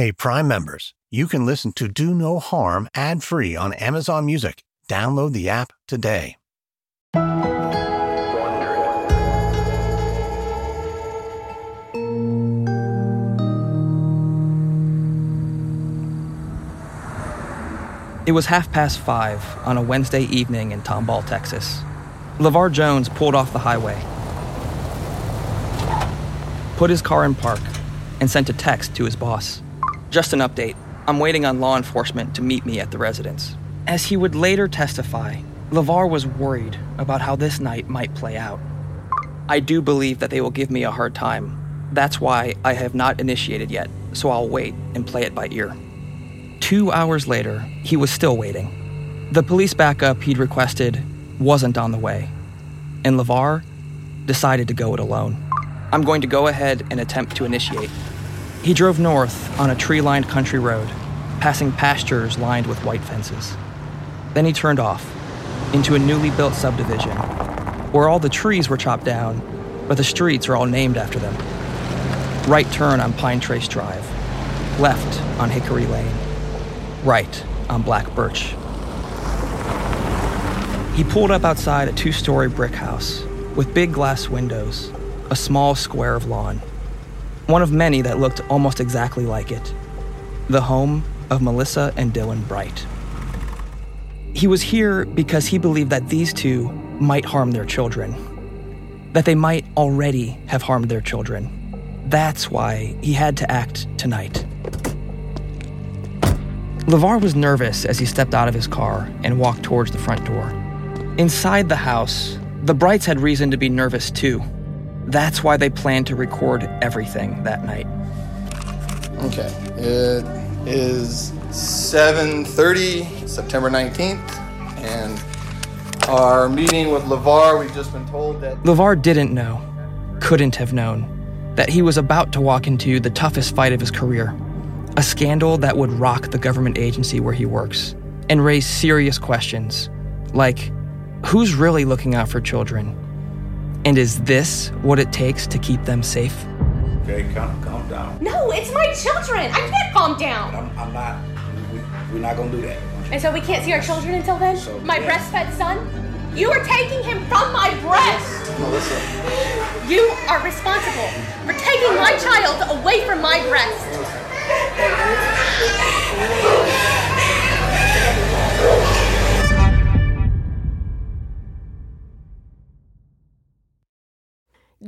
Hey, Prime members, you can listen to Do No Harm ad free on Amazon Music. Download the app today. It was half past five on a Wednesday evening in Tomball, Texas. LeVar Jones pulled off the highway, put his car in park, and sent a text to his boss. Just an update. I'm waiting on law enforcement to meet me at the residence. As he would later testify, LeVar was worried about how this night might play out. I do believe that they will give me a hard time. That's why I have not initiated yet, so I'll wait and play it by ear. Two hours later, he was still waiting. The police backup he'd requested wasn't on the way, and LeVar decided to go it alone. I'm going to go ahead and attempt to initiate. He drove north on a tree lined country road, passing pastures lined with white fences. Then he turned off into a newly built subdivision where all the trees were chopped down, but the streets are all named after them. Right turn on Pine Trace Drive, left on Hickory Lane, right on Black Birch. He pulled up outside a two story brick house with big glass windows, a small square of lawn. One of many that looked almost exactly like it. The home of Melissa and Dylan Bright. He was here because he believed that these two might harm their children, that they might already have harmed their children. That's why he had to act tonight. LeVar was nervous as he stepped out of his car and walked towards the front door. Inside the house, the Brights had reason to be nervous too. That's why they planned to record everything that night. Okay, it is 7:30, September 19th, and our meeting with LeVar. We've just been told that LeVar didn't know, couldn't have known, that he was about to walk into the toughest fight of his career a scandal that would rock the government agency where he works and raise serious questions like who's really looking out for children? And is this what it takes to keep them safe? Okay, calm, calm down. No, it's my children. I can't calm down. I'm, I'm not. We, we're not gonna do that. And so we can't see our children until then? So, my yeah. breastfed son? You are taking him from my breast. Melissa. You are responsible for taking my child away from my breast.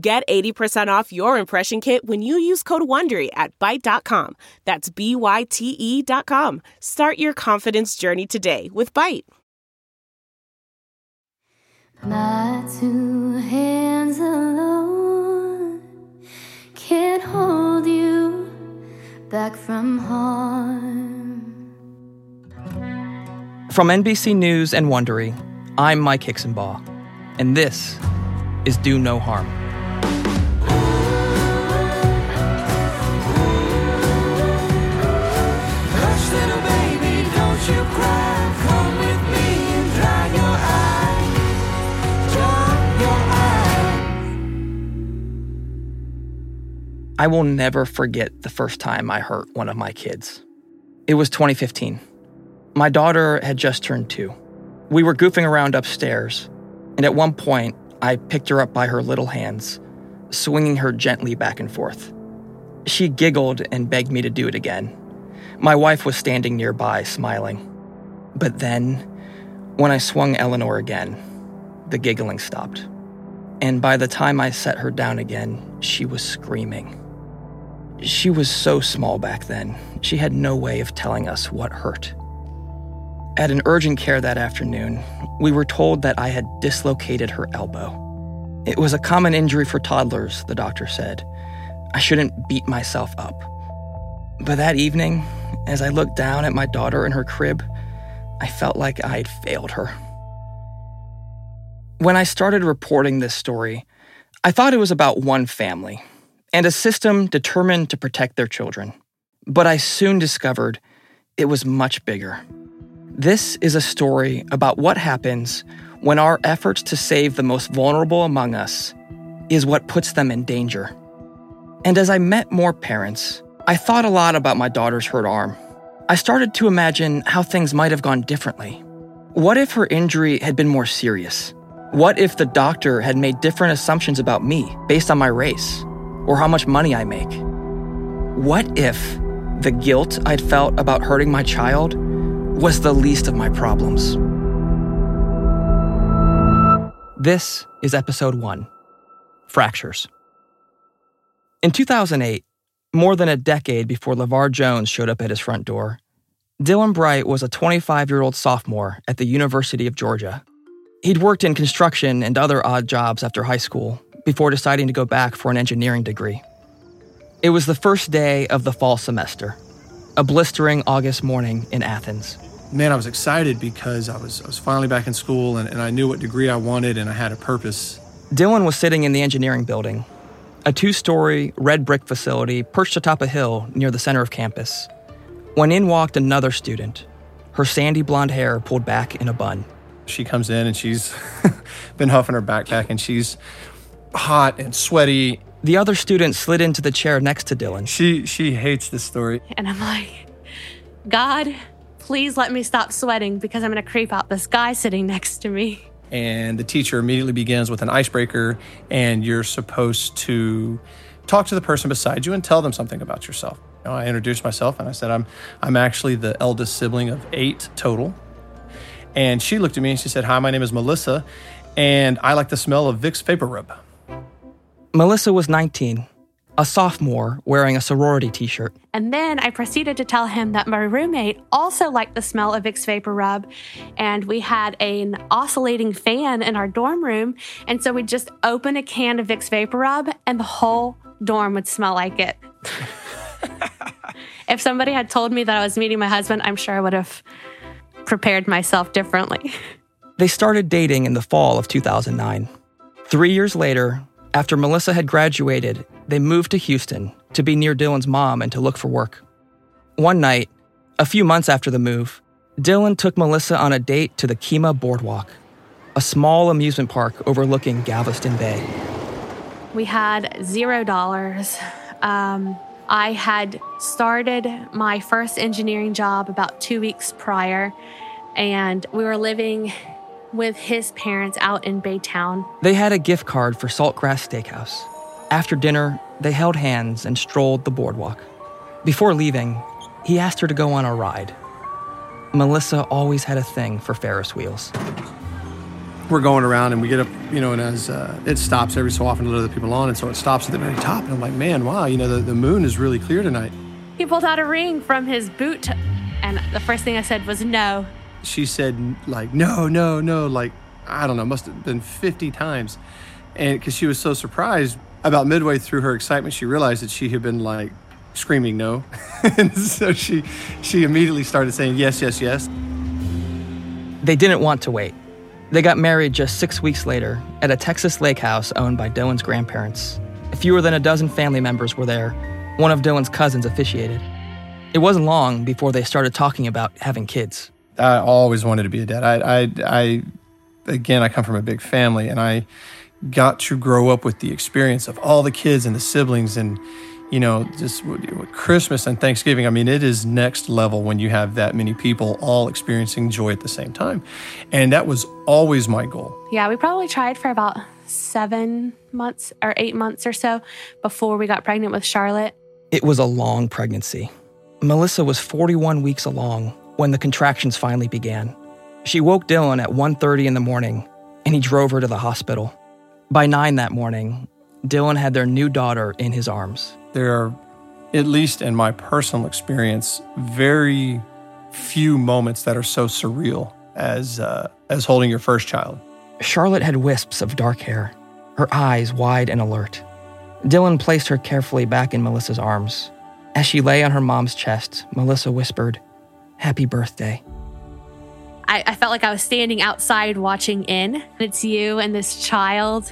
Get 80% off your impression kit when you use code WONDERY at Byte.com. That's B-Y-T-E dot com. Start your confidence journey today with Byte. My two hands alone can't hold you back from harm. From NBC News and Wondery, I'm Mike Hixenbaugh, and this is Do No Harm. I will never forget the first time I hurt one of my kids. It was 2015. My daughter had just turned two. We were goofing around upstairs, and at one point, I picked her up by her little hands, swinging her gently back and forth. She giggled and begged me to do it again. My wife was standing nearby, smiling. But then, when I swung Eleanor again, the giggling stopped. And by the time I set her down again, she was screaming. She was so small back then, she had no way of telling us what hurt. At an urgent care that afternoon, we were told that I had dislocated her elbow. It was a common injury for toddlers, the doctor said. I shouldn't beat myself up. But that evening, as I looked down at my daughter in her crib, I felt like I'd failed her. When I started reporting this story, I thought it was about one family and a system determined to protect their children. But I soon discovered it was much bigger. This is a story about what happens when our efforts to save the most vulnerable among us is what puts them in danger. And as I met more parents, I thought a lot about my daughter's hurt arm. I started to imagine how things might have gone differently. What if her injury had been more serious? What if the doctor had made different assumptions about me based on my race or how much money I make? What if the guilt I'd felt about hurting my child was the least of my problems? This is episode one Fractures. In 2008, more than a decade before LeVar Jones showed up at his front door, Dylan Bright was a 25 year old sophomore at the University of Georgia. He'd worked in construction and other odd jobs after high school before deciding to go back for an engineering degree. It was the first day of the fall semester, a blistering August morning in Athens. Man, I was excited because I was, I was finally back in school and, and I knew what degree I wanted and I had a purpose. Dylan was sitting in the engineering building, a two story red brick facility perched atop a hill near the center of campus, when in walked another student, her sandy blonde hair pulled back in a bun. She comes in and she's been huffing her backpack and she's hot and sweaty. The other student slid into the chair next to Dylan. She she hates this story. And I'm like, God, please let me stop sweating because I'm going to creep out this guy sitting next to me. And the teacher immediately begins with an icebreaker, and you're supposed to talk to the person beside you and tell them something about yourself. You know, I introduced myself and I said, I'm, I'm actually the eldest sibling of eight total. And she looked at me and she said, Hi, my name is Melissa, and I like the smell of Vicks VapoRub. Melissa was 19, a sophomore wearing a sorority t shirt. And then I proceeded to tell him that my roommate also liked the smell of Vicks VapoRub, and we had an oscillating fan in our dorm room. And so we'd just open a can of Vicks VapoRub, and the whole dorm would smell like it. if somebody had told me that I was meeting my husband, I'm sure I would have prepared myself differently. They started dating in the fall of 2009. Three years later, after Melissa had graduated, they moved to Houston to be near Dylan's mom and to look for work. One night, a few months after the move, Dylan took Melissa on a date to the Kemah Boardwalk, a small amusement park overlooking Galveston Bay. We had zero dollars. Um, I had started my first engineering job about two weeks prior, and we were living with his parents out in Baytown. They had a gift card for Saltgrass Steakhouse. After dinner, they held hands and strolled the boardwalk. Before leaving, he asked her to go on a ride. Melissa always had a thing for Ferris wheels. We're going around and we get up, you know, and as uh, it stops every so often to let other people on, and so it stops at the very top. And I'm like, man, wow, you know, the, the moon is really clear tonight. He pulled out a ring from his boot, and the first thing I said was no. She said, like, no, no, no, like, I don't know, must have been 50 times. And because she was so surprised, about midway through her excitement, she realized that she had been like screaming no. and so she, she immediately started saying yes, yes, yes. They didn't want to wait. They got married just six weeks later at a Texas lake house owned by Dylan's grandparents. Fewer than a dozen family members were there. One of Dylan's cousins officiated. It wasn't long before they started talking about having kids. I always wanted to be a dad. I, I, I, again, I come from a big family, and I got to grow up with the experience of all the kids and the siblings, and you know, just with- with Christmas and Thanksgiving, I mean, it is next level when you have that many people all experiencing joy at the same time. And that was always my goal. Yeah, we probably tried for about seven months or eight months or so before we got pregnant with Charlotte. It was a long pregnancy. Melissa was 41 weeks along when the contractions finally began. She woke Dylan at 1:30 in the morning and he drove her to the hospital. By 9 that morning, Dylan had their new daughter in his arms. There are, at least in my personal experience, very few moments that are so surreal as uh, as holding your first child. Charlotte had wisps of dark hair, her eyes wide and alert. Dylan placed her carefully back in Melissa's arms. As she lay on her mom's chest, Melissa whispered, Happy birthday. I, I felt like I was standing outside watching in. It's you and this child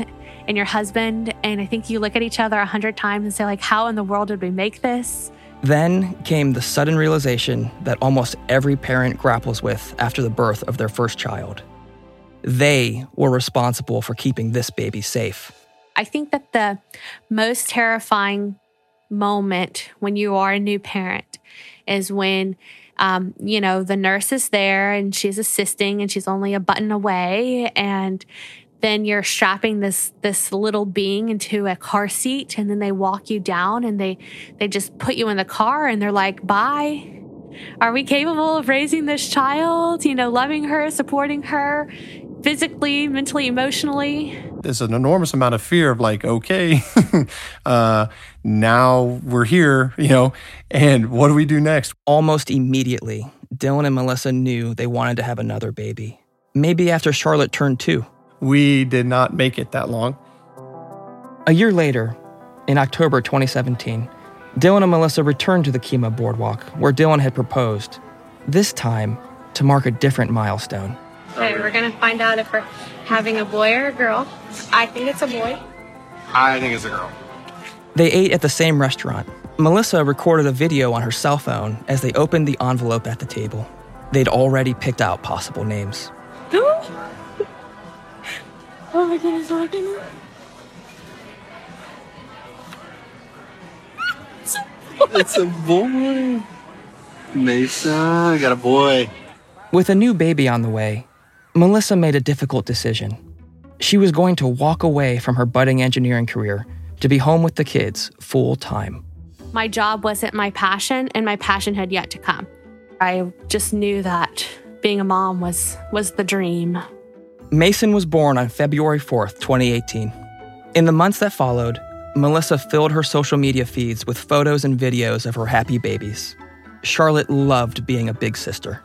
and your husband. And I think you look at each other a hundred times and say, like, how in the world did we make this? Then came the sudden realization that almost every parent grapples with after the birth of their first child. They were responsible for keeping this baby safe. I think that the most terrifying moment when you are a new parent is when, um, you know, the nurse is there and she's assisting and she's only a button away. And then you're strapping this this little being into a car seat and then they walk you down and they they just put you in the car and they're like bye. Are we capable of raising this child? You know loving her supporting her physically mentally emotionally There's an enormous amount of fear of like, okay, uh, now we're here, you know, and what do we do next? Almost immediately, Dylan and Melissa knew they wanted to have another baby. Maybe after Charlotte turned two. We did not make it that long. A year later, in October 2017, Dylan and Melissa returned to the Kemah Boardwalk where Dylan had proposed, this time to mark a different milestone. Okay we're gonna find out if we're having a boy or a girl i think it's a boy I think it's a girl. They ate at the same restaurant. Melissa recorded a video on her cell phone as they opened the envelope at the table. They'd already picked out possible names. oh my goodness oh my goodness It's a boy. Mesa, I got a boy. With a new baby on the way, Melissa made a difficult decision. She was going to walk away from her budding engineering career to be home with the kids full time. my job wasn't my passion and my passion had yet to come i just knew that being a mom was was the dream Mason was born on February 4th, 2018. In the months that followed, Melissa filled her social media feeds with photos and videos of her happy babies. Charlotte loved being a big sister.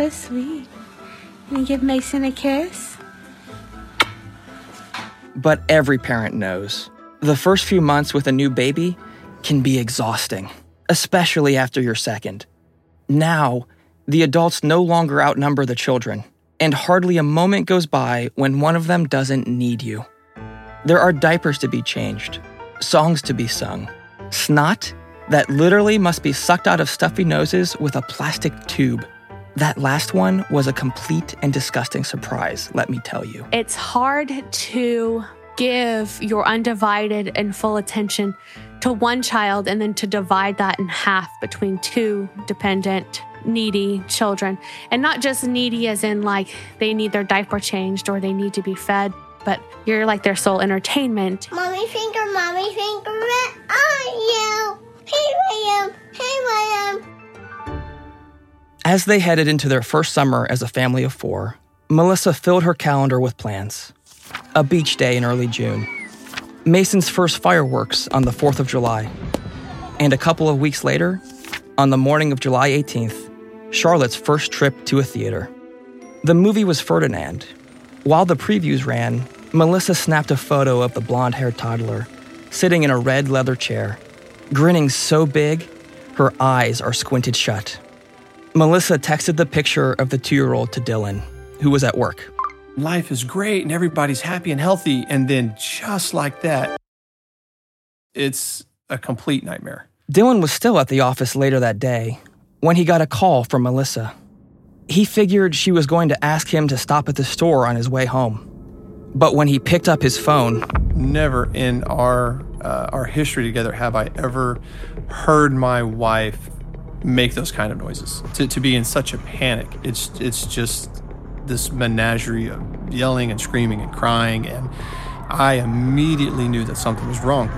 So sweet. Can you give Mason a kiss? But every parent knows the first few months with a new baby can be exhausting, especially after your second. Now, the adults no longer outnumber the children, and hardly a moment goes by when one of them doesn't need you. There are diapers to be changed, songs to be sung, snot that literally must be sucked out of stuffy noses with a plastic tube. That last one was a complete and disgusting surprise, let me tell you. It's hard to give your undivided and full attention to one child and then to divide that in half between two dependent, needy children. And not just needy as in like they need their diaper changed or they need to be fed, but you're like their sole entertainment. Mommy finger, mommy finger, where are you? Hey, William. Hey, William. As they headed into their first summer as a family of four, Melissa filled her calendar with plans. A beach day in early June, Mason's first fireworks on the 4th of July, and a couple of weeks later, on the morning of July 18th, Charlotte's first trip to a theater. The movie was Ferdinand. While the previews ran, Melissa snapped a photo of the blonde haired toddler sitting in a red leather chair, grinning so big, her eyes are squinted shut. Melissa texted the picture of the two year old to Dylan, who was at work. Life is great and everybody's happy and healthy. And then just like that, it's a complete nightmare. Dylan was still at the office later that day when he got a call from Melissa. He figured she was going to ask him to stop at the store on his way home. But when he picked up his phone, Never in our uh, our history together have I ever heard my wife make those kind of noises. To, to be in such a panic, it's it's just this menagerie of yelling and screaming and crying, and I immediately knew that something was wrong.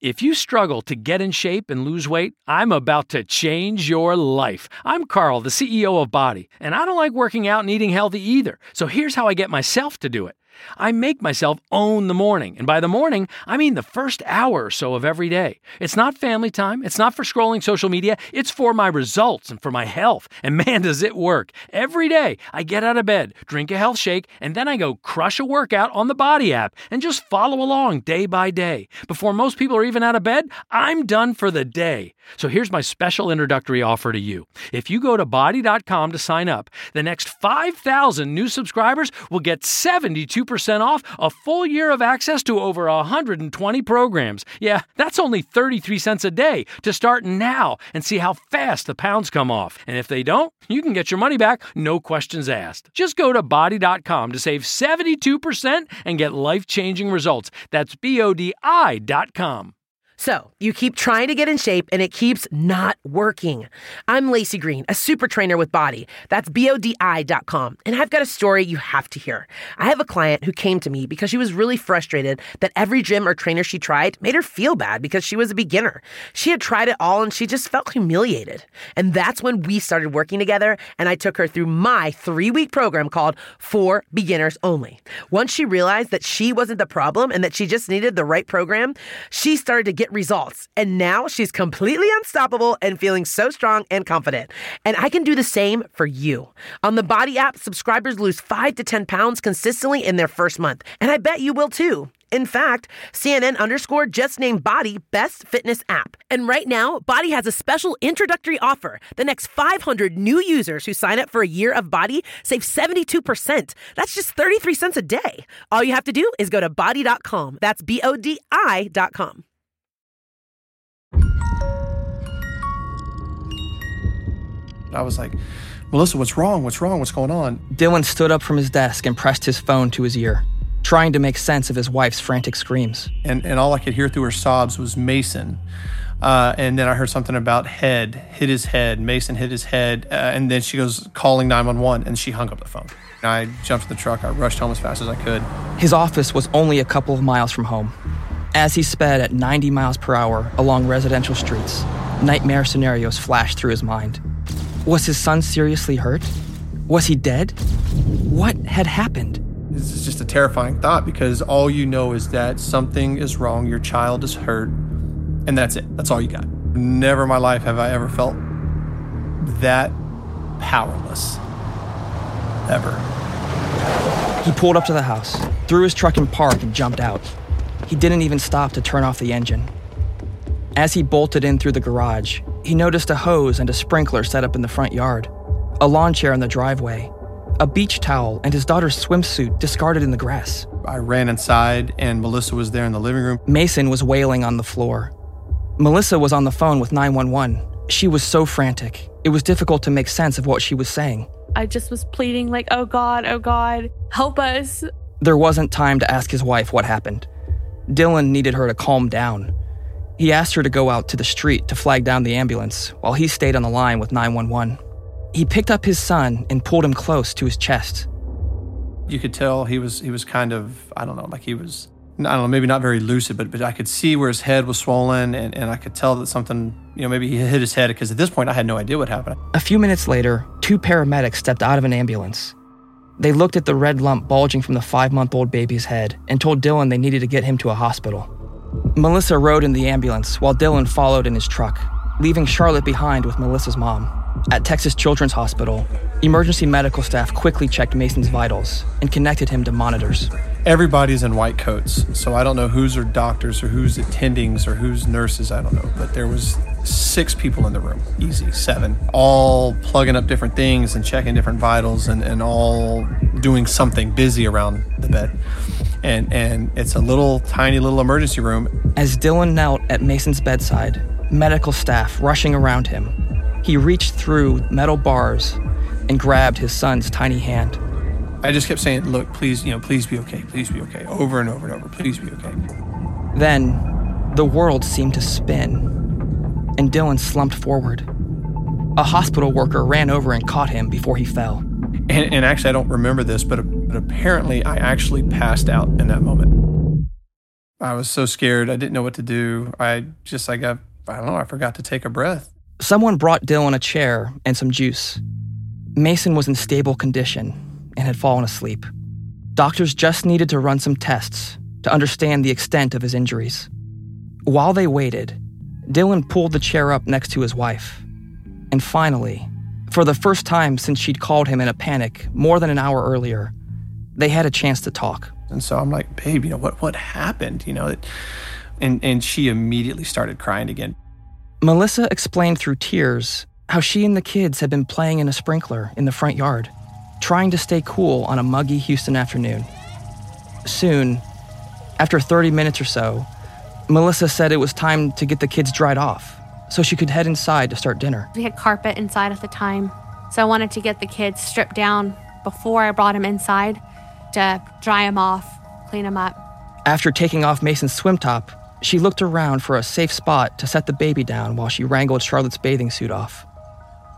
If you struggle to get in shape and lose weight, I'm about to change your life. I'm Carl, the CEO of BODi, and I don't like working out and eating healthy either. So here's how I get myself to do it. I make myself own the morning. And by the morning, I mean the first hour or so of every day. It's not family time. It's not for scrolling social media. It's for my results and for my health. And man, does it work. Every day, I get out of bed, drink a health shake, and then I go crush a workout on the BODi app and just follow along day by day. Before most people are even out of bed, I'm done for the day. So here's my special introductory offer to you. If you go to bodi.com to sign up, the next 5,000 new subscribers will get 72% off a full year of access to over 120 programs. Yeah, that's only 33 cents a day to start now and see how fast the pounds come off. And if they don't, you can get your money back, no questions asked. Just go to bodi.com to save 72% and get life changing results. That's B O D I.com. So, you keep trying to get in shape and it keeps not working. I'm Lacey Green, a super trainer with BODi. That's BODI.com. And I've got a story you have to hear. I have a client who came to me because she was really frustrated that every gym or trainer she tried made her feel bad because she was a beginner. She had tried it all and she just felt humiliated. And that's when we started working together and I took her through my three week program called For Beginners Only. Once she realized that she wasn't the problem and that she just needed the right program, she started to get results. And now she's completely unstoppable and feeling so strong and confident. And I can do the same for you. On the BODi app, subscribers lose 5 to 10 pounds consistently in their first month. And I bet you will too. In fact, CNN Underscored just named BODi Best Fitness App. And right now, BODi has a special introductory offer. The next 500 new users who sign up for a year of BODi save 72%. That's just 33 cents a day. All you have to do is go to bodi.com. That's B O D I.com. I was like, Melissa, what's wrong? What's wrong? What's going on? Dylan stood up from his desk and pressed his phone to his ear, trying to make sense of his wife's frantic screams. And, and all I could hear through her sobs was Mason. Uh, and then I heard something about head, hit his head. Mason hit his head. Uh, and then she goes calling 911 and she hung up the phone. And I jumped in the truck. I rushed home as fast as I could. His office was only a couple of miles from home. As he sped at 90 miles per hour along residential streets, nightmare scenarios flashed through his mind. Was his son seriously hurt? Was he dead? What had happened? This is just a terrifying thought because all you know is that something is wrong, your child is hurt, and that's it. That's all you got. Never in my life have I ever felt that powerless. Ever. He pulled up to the house, threw his truck in park, and jumped out. He didn't even stop to turn off the engine. As he bolted in through the garage, he noticed a hose and a sprinkler set up in the front yard, a lawn chair in the driveway, a beach towel, and his daughter's swimsuit discarded in the grass. I ran inside, and Melissa was there in the living room. Mason was wailing on the floor. Melissa was on the phone with 911. She was so frantic, it was difficult to make sense of what she was saying. I just was pleading, like, oh God, oh God, help us. There wasn't time to ask his wife what happened. Dylan needed her to calm down. He asked her to go out to the street to flag down the ambulance while he stayed on the line with 911. He picked up his son and pulled him close to his chest. You could tell he was he was kind of I don't know like he was I don't know maybe not very lucid but but I could see where his head was swollen and, and I could tell that something you know maybe he hit his head because at this point I had no idea what happened. A few minutes later, two paramedics stepped out of an ambulance. They looked at the red lump bulging from the five month old baby's head and told Dylan they needed to get him to a hospital. Melissa rode in the ambulance while Dylan followed in his truck, leaving Charlotte behind with Melissa's mom. At Texas Children's Hospital, emergency medical staff quickly checked Mason's vitals and connected him to monitors. Everybody's in white coats, so I don't know who's are doctors or who's attendings or who's nurses. I don't know, but there was six people in the room, easy seven, all plugging up different things and checking different vitals and, and all doing something busy around the bed. And and it's a little tiny little emergency room. As Dylan knelt at Mason's bedside, medical staff rushing around him, He reached through metal bars and grabbed his son's tiny hand. I just kept saying, "Look, please, you know, please be okay. Please be okay." Over and over and over. Please be okay. Then, the world seemed to spin, and Dylan slumped forward. A hospital worker ran over and caught him before he fell. And, and actually, I don't remember this, but, but apparently, I actually passed out in that moment. I was so scared. I didn't know what to do. I just, I got, I don't know, I forgot to take a breath. Someone brought Dylan a chair and some juice. Mason was in stable condition and had fallen asleep. Doctors just needed to run some tests to understand the extent of his injuries. While they waited, Dylan pulled the chair up next to his wife. And finally, for the first time since she'd called him in a panic more than an hour earlier, they had a chance to talk. And so I'm like, babe, you know, what, what happened? You know, and, and she immediately started crying again. Melissa explained through tears how she and the kids had been playing in a sprinkler in the front yard, trying to stay cool on a muggy Houston afternoon. Soon, after 30 minutes or so, Melissa said it was time to get the kids dried off so she could head inside to start dinner. We had carpet inside at the time, so I wanted to get the kids stripped down before I brought them inside to dry them off, clean them up. After taking off Mason's swim top, she looked around for a safe spot to set the baby down while she wrangled Charlotte's bathing suit off.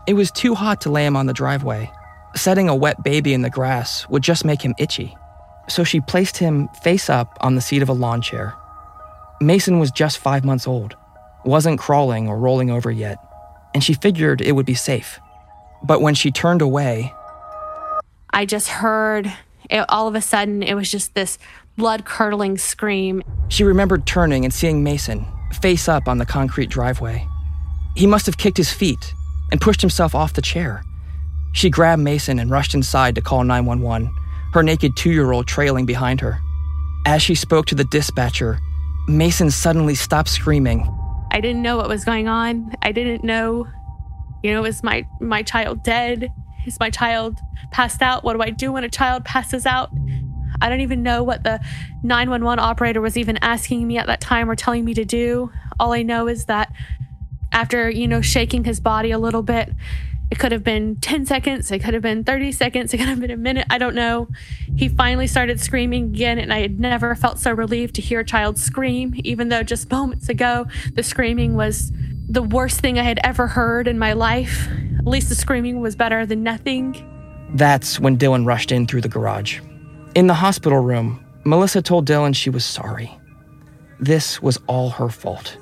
It was too hot to lay him on the driveway. Setting a wet baby in the grass would just make him itchy. So she placed him face up on the seat of a lawn chair. Mason was just five months old, wasn't crawling or rolling over yet, and she figured it would be safe. But when she turned away, I just heard it, all of a sudden, it was just this blood curdling scream. She remembered turning and seeing Mason face up on the concrete driveway. He must have kicked his feet and pushed himself off the chair. She grabbed Mason and rushed inside to call 911, her naked two year old trailing behind her. As she spoke to the dispatcher, Mason suddenly stopped screaming. I didn't know what was going on. I didn't know, you know, is my, my child dead? Is my child passed out? What do I do when a child passes out? I don't even know what the 911 operator was even asking me at that time or telling me to do. All I know is that after, you know, shaking his body a little bit, it could have been 10 seconds, it could have been 30 seconds, it could have been a minute, I don't know. He finally started screaming again, and I had never felt so relieved to hear a child scream, even though just moments ago the screaming was the worst thing I had ever heard in my life. At least the screaming was better than nothing. That's when Dylan rushed in through the garage. In the hospital room, Melissa told Dylan she was sorry. This was all her fault.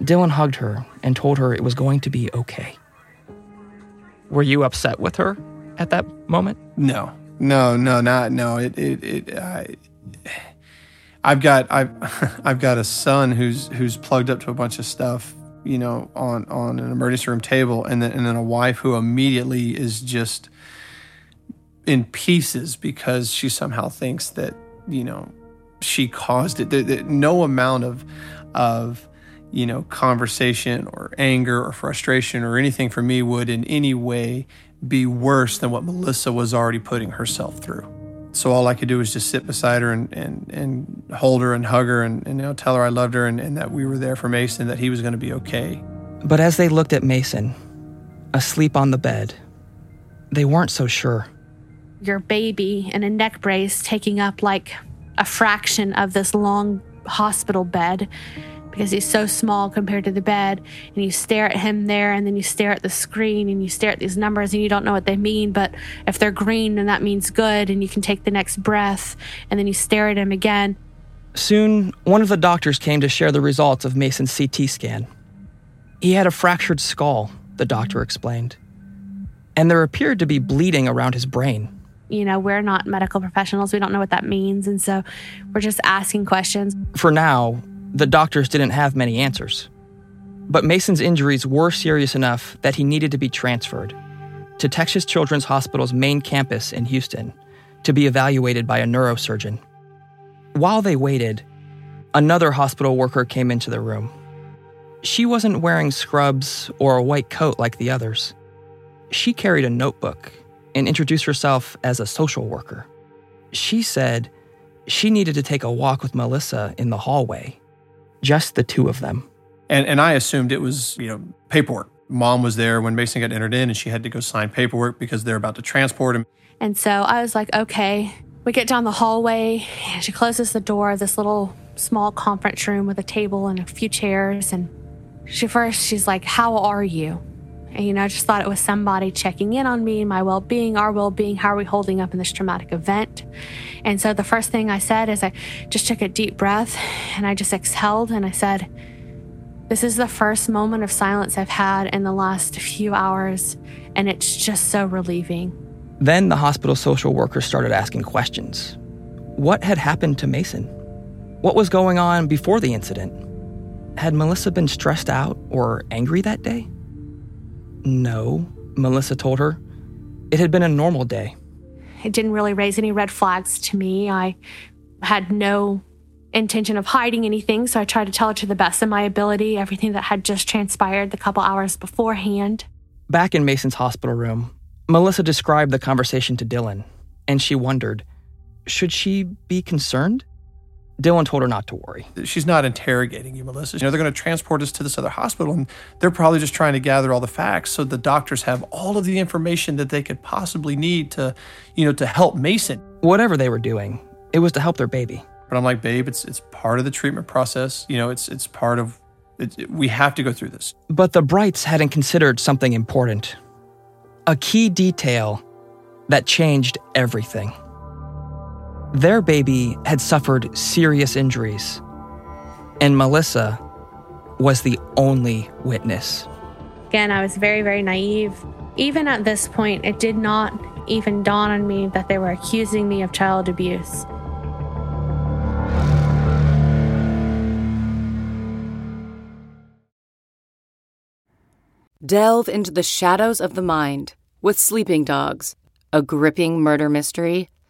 Dylan hugged her and told her it was going to be okay. Were you upset with her at that moment? No, no, no, not no. It, it, it. I, I've got, I've, I've got a son who's who's plugged up to a bunch of stuff, you know, on on an emergency room table, and then and then a wife who immediately is just in pieces because she somehow thinks that you know she caused it. That no amount of of you know, conversation or anger or frustration or anything for me would in any way be worse than what Melissa was already putting herself through. So all I could do was just sit beside her and, and, and hold her and hug her and, and you know, tell her I loved her and, and that we were there for Mason, that he was going to be okay. But as they looked at Mason, asleep on the bed, they weren't so sure. Your baby in a neck brace taking up like a fraction of this long hospital bed because he's so small compared to the bed. And you stare at him there, and then you stare at the screen, and you stare at these numbers, and you don't know what they mean. But if they're green, then that means good, and you can take the next breath. And then you stare at him again. Soon, one of the doctors came to share the results of Mason's CT scan. He had a fractured skull, the doctor explained. And there appeared to be bleeding around his brain. You know, we're not medical professionals. We don't know what that means. And so we're just asking questions. For now, the doctors didn't have many answers. But Mason's injuries were serious enough that he needed to be transferred to Texas Children's Hospital's main campus in Houston to be evaluated by a neurosurgeon. While they waited, another hospital worker came into the room. She wasn't wearing scrubs or a white coat like the others. She carried a notebook and introduced herself as a social worker. She said she needed to take a walk with Melissa in the hallway just the two of them. And and I assumed it was, you know, paperwork. Mom was there when Mason got entered in and she had to go sign paperwork because they're about to transport him. And so I was like, okay. We get down the hallway and she closes the door of this little small conference room with a table and a few chairs. And she first, she's like, How are you? And, you know, I just thought it was somebody checking in on me, my well being, our well being. How are we holding up in this traumatic event? And so the first thing I said is I just took a deep breath and I just exhaled and I said, This is the first moment of silence I've had in the last few hours. And it's just so relieving. Then the hospital social worker started asking questions. What had happened to Mason? What was going on before the incident? Had Melissa been stressed out or angry that day? No, Melissa told her. It had been a normal day. It didn't really raise any red flags to me. I had no intention of hiding anything, so I tried to tell her to the best of my ability everything that had just transpired the couple hours beforehand. Back in Mason's hospital room, Melissa described the conversation to Dylan, and she wondered should she be concerned? Dylan told her not to worry. She's not interrogating you, Melissa. You know, they're going to transport us to this other hospital, and they're probably just trying to gather all the facts so the doctors have all of the information that they could possibly need to, you know, to help Mason. Whatever they were doing, it was to help their baby. But I'm like, babe, it's it's part of the treatment process. You know, it's it's part of. It, we have to go through this. But the Brights hadn't considered something important a key detail that changed everything. Their baby had suffered serious injuries, and Melissa was the only witness. Again, I was very, very naive. Even at this point, it did not even dawn on me that they were accusing me of child abuse. Delve into the shadows of the mind with Sleeping Dogs, a gripping murder mystery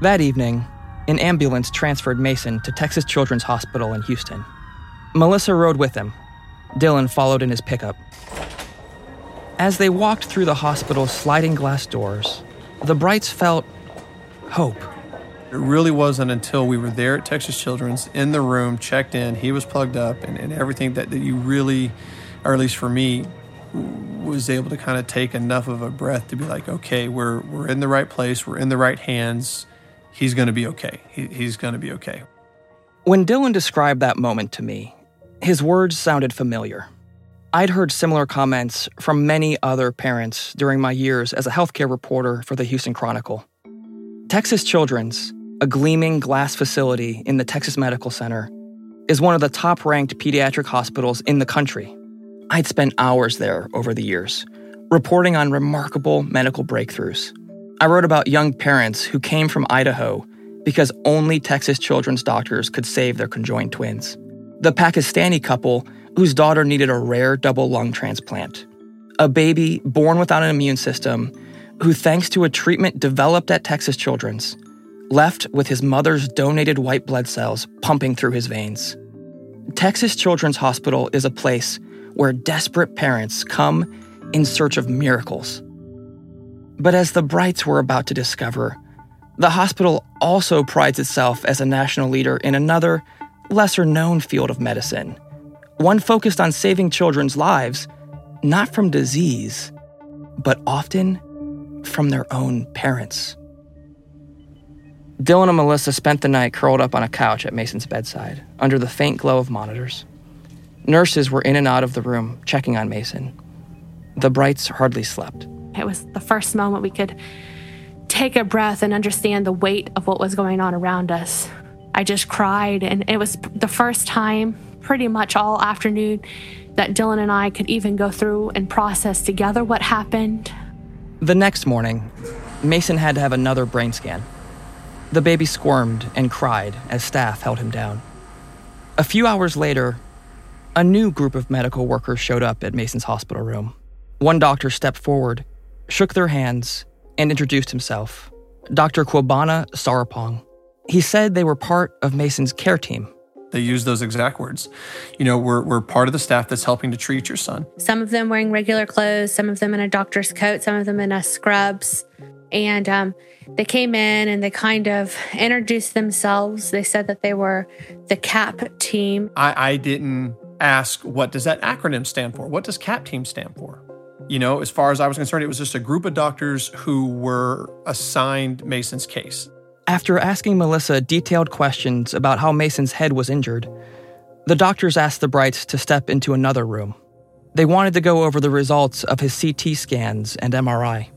That evening, an ambulance transferred Mason to Texas Children's Hospital in Houston. Melissa rode with him. Dylan followed in his pickup. As they walked through the hospital's sliding glass doors, the Brights felt hope. It really wasn't until we were there at Texas Children's in the room, checked in, he was plugged up, and, and everything that, that you really, or at least for me, was able to kind of take enough of a breath to be like, okay, we're, we're in the right place, we're in the right hands. He's going to be okay. He, he's going to be okay. When Dylan described that moment to me, his words sounded familiar. I'd heard similar comments from many other parents during my years as a healthcare reporter for the Houston Chronicle. Texas Children's, a gleaming glass facility in the Texas Medical Center, is one of the top ranked pediatric hospitals in the country. I'd spent hours there over the years, reporting on remarkable medical breakthroughs. I wrote about young parents who came from Idaho because only Texas children's doctors could save their conjoined twins. The Pakistani couple whose daughter needed a rare double lung transplant. A baby born without an immune system who, thanks to a treatment developed at Texas Children's, left with his mother's donated white blood cells pumping through his veins. Texas Children's Hospital is a place where desperate parents come in search of miracles. But as the Brights were about to discover, the hospital also prides itself as a national leader in another, lesser known field of medicine, one focused on saving children's lives, not from disease, but often from their own parents. Dylan and Melissa spent the night curled up on a couch at Mason's bedside, under the faint glow of monitors. Nurses were in and out of the room, checking on Mason. The Brights hardly slept. It was the first moment we could take a breath and understand the weight of what was going on around us. I just cried, and it was the first time, pretty much all afternoon, that Dylan and I could even go through and process together what happened. The next morning, Mason had to have another brain scan. The baby squirmed and cried as staff held him down. A few hours later, a new group of medical workers showed up at Mason's hospital room. One doctor stepped forward, shook their hands, and introduced himself Dr. Kwabena Sarpong. He said they were part of Mason's care team. They used those exact words. You know, we're, we're part of the staff that's helping to treat your son. Some of them wearing regular clothes, some of them in a doctor's coat, some of them in a scrubs. And um, they came in and they kind of introduced themselves. They said that they were the CAP team. I, I didn't ask, what does that acronym stand for? What does CAP team stand for? You know, as far as I was concerned, it was just a group of doctors who were assigned Mason's case. After asking Melissa detailed questions about how Mason's head was injured, the doctors asked the Brights to step into another room. They wanted to go over the results of his CT scans and MRI.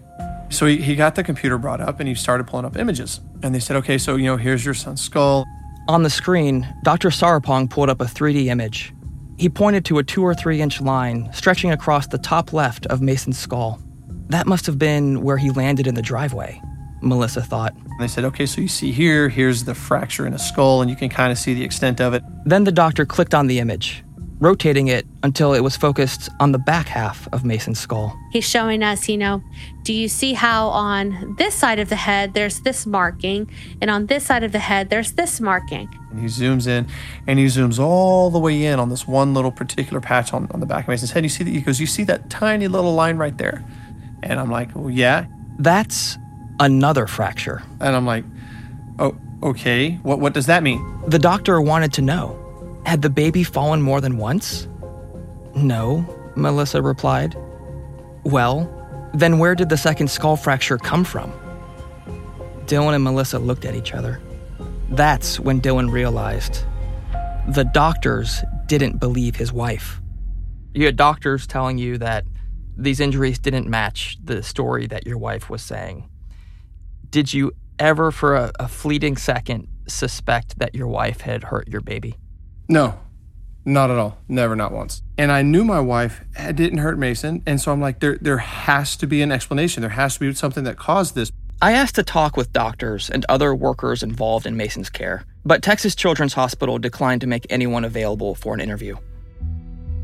So he, he got the computer brought up and he started pulling up images. And they said, okay, so, you know, here's your son's skull. On the screen, Dr. Sarpong pulled up a 3D image. He pointed to a two or three inch line stretching across the top left of Mason's skull. That must have been where he landed in the driveway, Melissa thought. And they said, okay, so you see here, here's the fracture in a skull, and you can kind of see the extent of it. Then the doctor clicked on the image, rotating it until it was focused on the back half of Mason's skull. He's showing us, you know, do you see how on this side of the head there's this marking, and on this side of the head there's this marking? And he zooms in and he zooms all the way in on this one little particular patch on, on the back of Mason's head. You see that he goes, You see that tiny little line right there? And I'm like, Well, yeah. That's another fracture. And I'm like, Oh, okay. What what does that mean? The doctor wanted to know. Had the baby fallen more than once? No, Melissa replied. Well, then where did the second skull fracture come from? Dylan and Melissa looked at each other. That's when Dylan realized the doctors didn't believe his wife. You had doctors telling you that these injuries didn't match the story that your wife was saying. Did you ever, for a, a fleeting second, suspect that your wife had hurt your baby? No, not at all. Never, not once. And I knew my wife didn't hurt Mason. And so I'm like, there, there has to be an explanation. There has to be something that caused this. I asked to talk with doctors and other workers involved in Mason's care, but Texas Children's Hospital declined to make anyone available for an interview.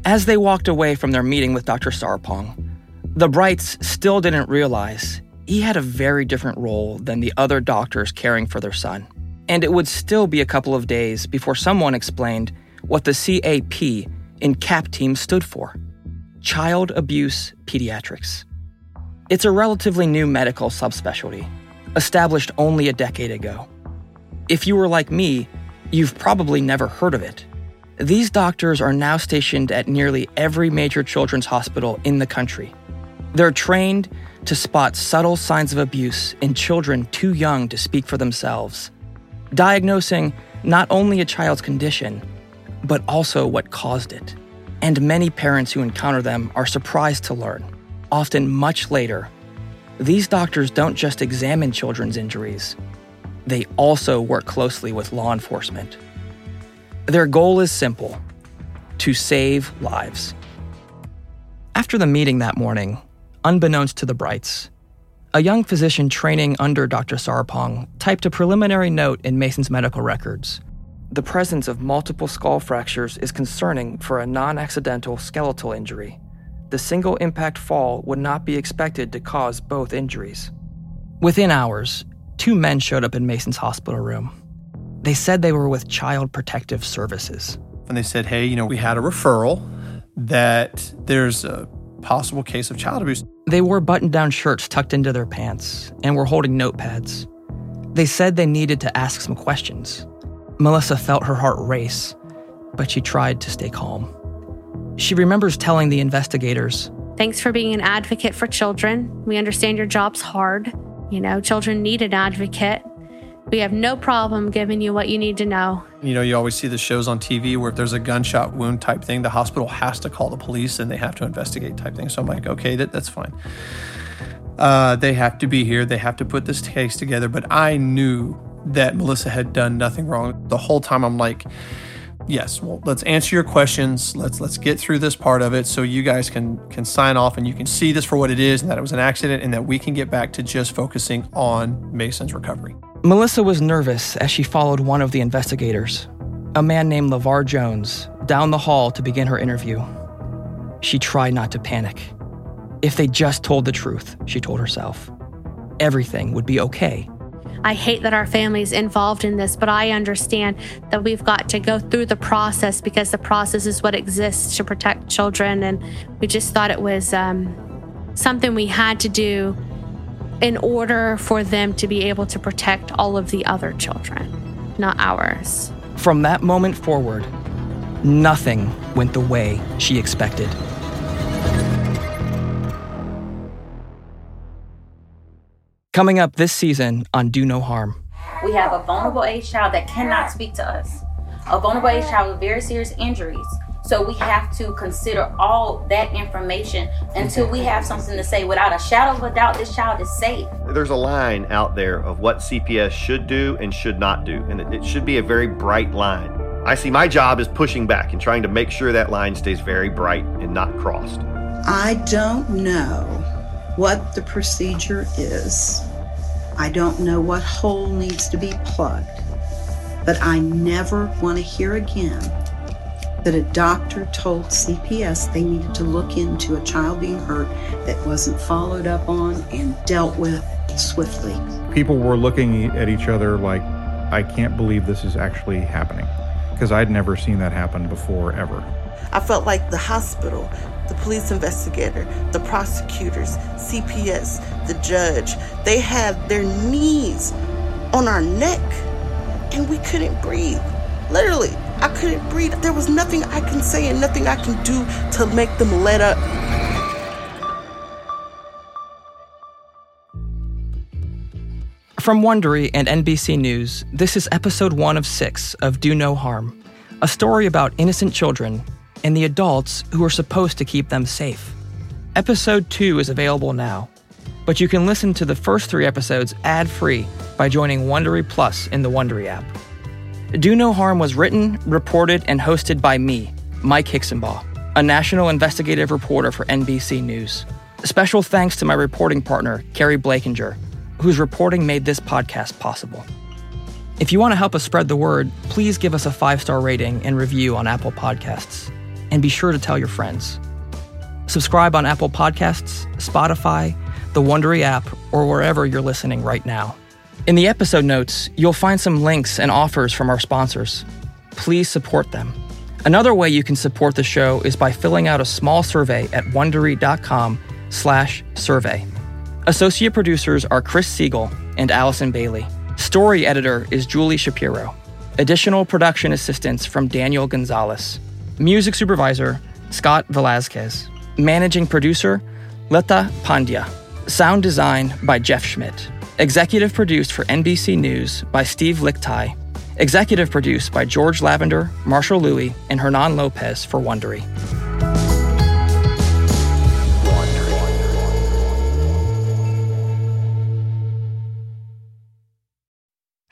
As they walked away from their meeting with Dr. Sarpong, the Brights still didn't realize he had a very different role than the other doctors caring for their son. And it would still be a couple of days before someone explained what the CAP in CAP team stood for Child Abuse Pediatrics. It's a relatively new medical subspecialty, established only a decade ago. If you were like me, you've probably never heard of it. These doctors are now stationed at nearly every major children's hospital in the country. They're trained to spot subtle signs of abuse in children too young to speak for themselves, diagnosing not only a child's condition, but also what caused it. And many parents who encounter them are surprised to learn, often much later, these doctors don't just examine children's injuries, they also work closely with law enforcement. Their goal is simple to save lives. After the meeting that morning, unbeknownst to the Brights, a young physician training under Dr. Sarpong typed a preliminary note in Mason's medical records. The presence of multiple skull fractures is concerning for a non accidental skeletal injury. The single impact fall would not be expected to cause both injuries. Within hours, two men showed up in Mason's hospital room. They said they were with Child Protective Services. And they said, hey, you know, we had a referral that there's a possible case of child abuse. They wore button down shirts tucked into their pants and were holding notepads. They said they needed to ask some questions. Melissa felt her heart race, but she tried to stay calm. She remembers telling the investigators Thanks for being an advocate for children. We understand your job's hard. You know, children need an advocate. We have no problem giving you what you need to know. You know, you always see the shows on TV where if there's a gunshot wound type thing, the hospital has to call the police and they have to investigate type thing. So I'm like, okay, that, that's fine. Uh, they have to be here. They have to put this case together. But I knew that Melissa had done nothing wrong. The whole time I'm like, yes, well, let's answer your questions. Let's let's get through this part of it so you guys can can sign off and you can see this for what it is and that it was an accident and that we can get back to just focusing on Mason's recovery. Melissa was nervous as she followed one of the investigators, a man named LeVar Jones, down the hall to begin her interview. She tried not to panic. If they just told the truth, she told herself, everything would be okay. I hate that our family's involved in this, but I understand that we've got to go through the process because the process is what exists to protect children. And we just thought it was um, something we had to do in order for them to be able to protect all of the other children, not ours. From that moment forward, nothing went the way she expected. Coming up this season on Do No Harm. We have a vulnerable age child that cannot speak to us, a vulnerable age child with very serious injuries. So we have to consider all that information until we have something to say. Without a shadow of a doubt, this child is safe. There's a line out there of what CPS should do and should not do, and it should be a very bright line. I see my job is pushing back and trying to make sure that line stays very bright and not crossed. I don't know what the procedure is. I don't know what hole needs to be plugged. But I never want to hear again that a doctor told CPS they needed to look into a child being hurt that wasn't followed up on and dealt with swiftly. People were looking at each other like, I can't believe this is actually happening. Because I'd never seen that happen before, ever. I felt like the hospital, the police investigator, the prosecutors, CPS, the judge, they had their knees on our neck and we couldn't breathe. Literally, I couldn't breathe. There was nothing I can say and nothing I can do to make them let up. From Wondery and NBC News, this is episode one of six of Do No Harm, a story about innocent children and the adults who are supposed to keep them safe. Episode two is available now, but you can listen to the first three episodes ad free by joining Wondery Plus in the Wondery app. Do No Harm was written, reported, and hosted by me, Mike Hixenbaugh, a national investigative reporter for NBC News. Special thanks to my reporting partner, Keri Blakinger, whose reporting made this podcast possible. If you want to help us spread the word, please give us a five star rating and review on Apple Podcasts. And be sure to tell your friends. Subscribe on Apple Podcasts, Spotify, the Wondery app, or wherever you're listening right now. In the episode notes, you'll find some links and offers from our sponsors. Please support them. Another way you can support the show is by filling out a small survey at wondery.com/survey. Associate producers are Chris Siegel and Allison Bailey. Story editor is Julie Shapiro. Additional production assistance from Daniel Gonzalez. Music supervisor Scott Velazquez. Managing producer Leta Pandya. Sound design by Jeff Schmidt. Executive produced for NBC News by Steve Lickteig. Executive produced by George Lavender, Marshall Louy, and Hernan Lopez for Wondery.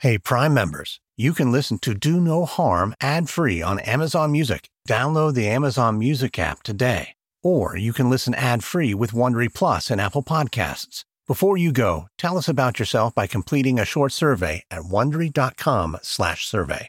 Hey, Prime members, you can listen to Do No Harm ad free on Amazon Music. Download the Amazon Music app today. Or you can listen ad free with Wondery Plus and Apple Podcasts. Before you go, tell us about yourself by completing a short survey at wondery.com/survey.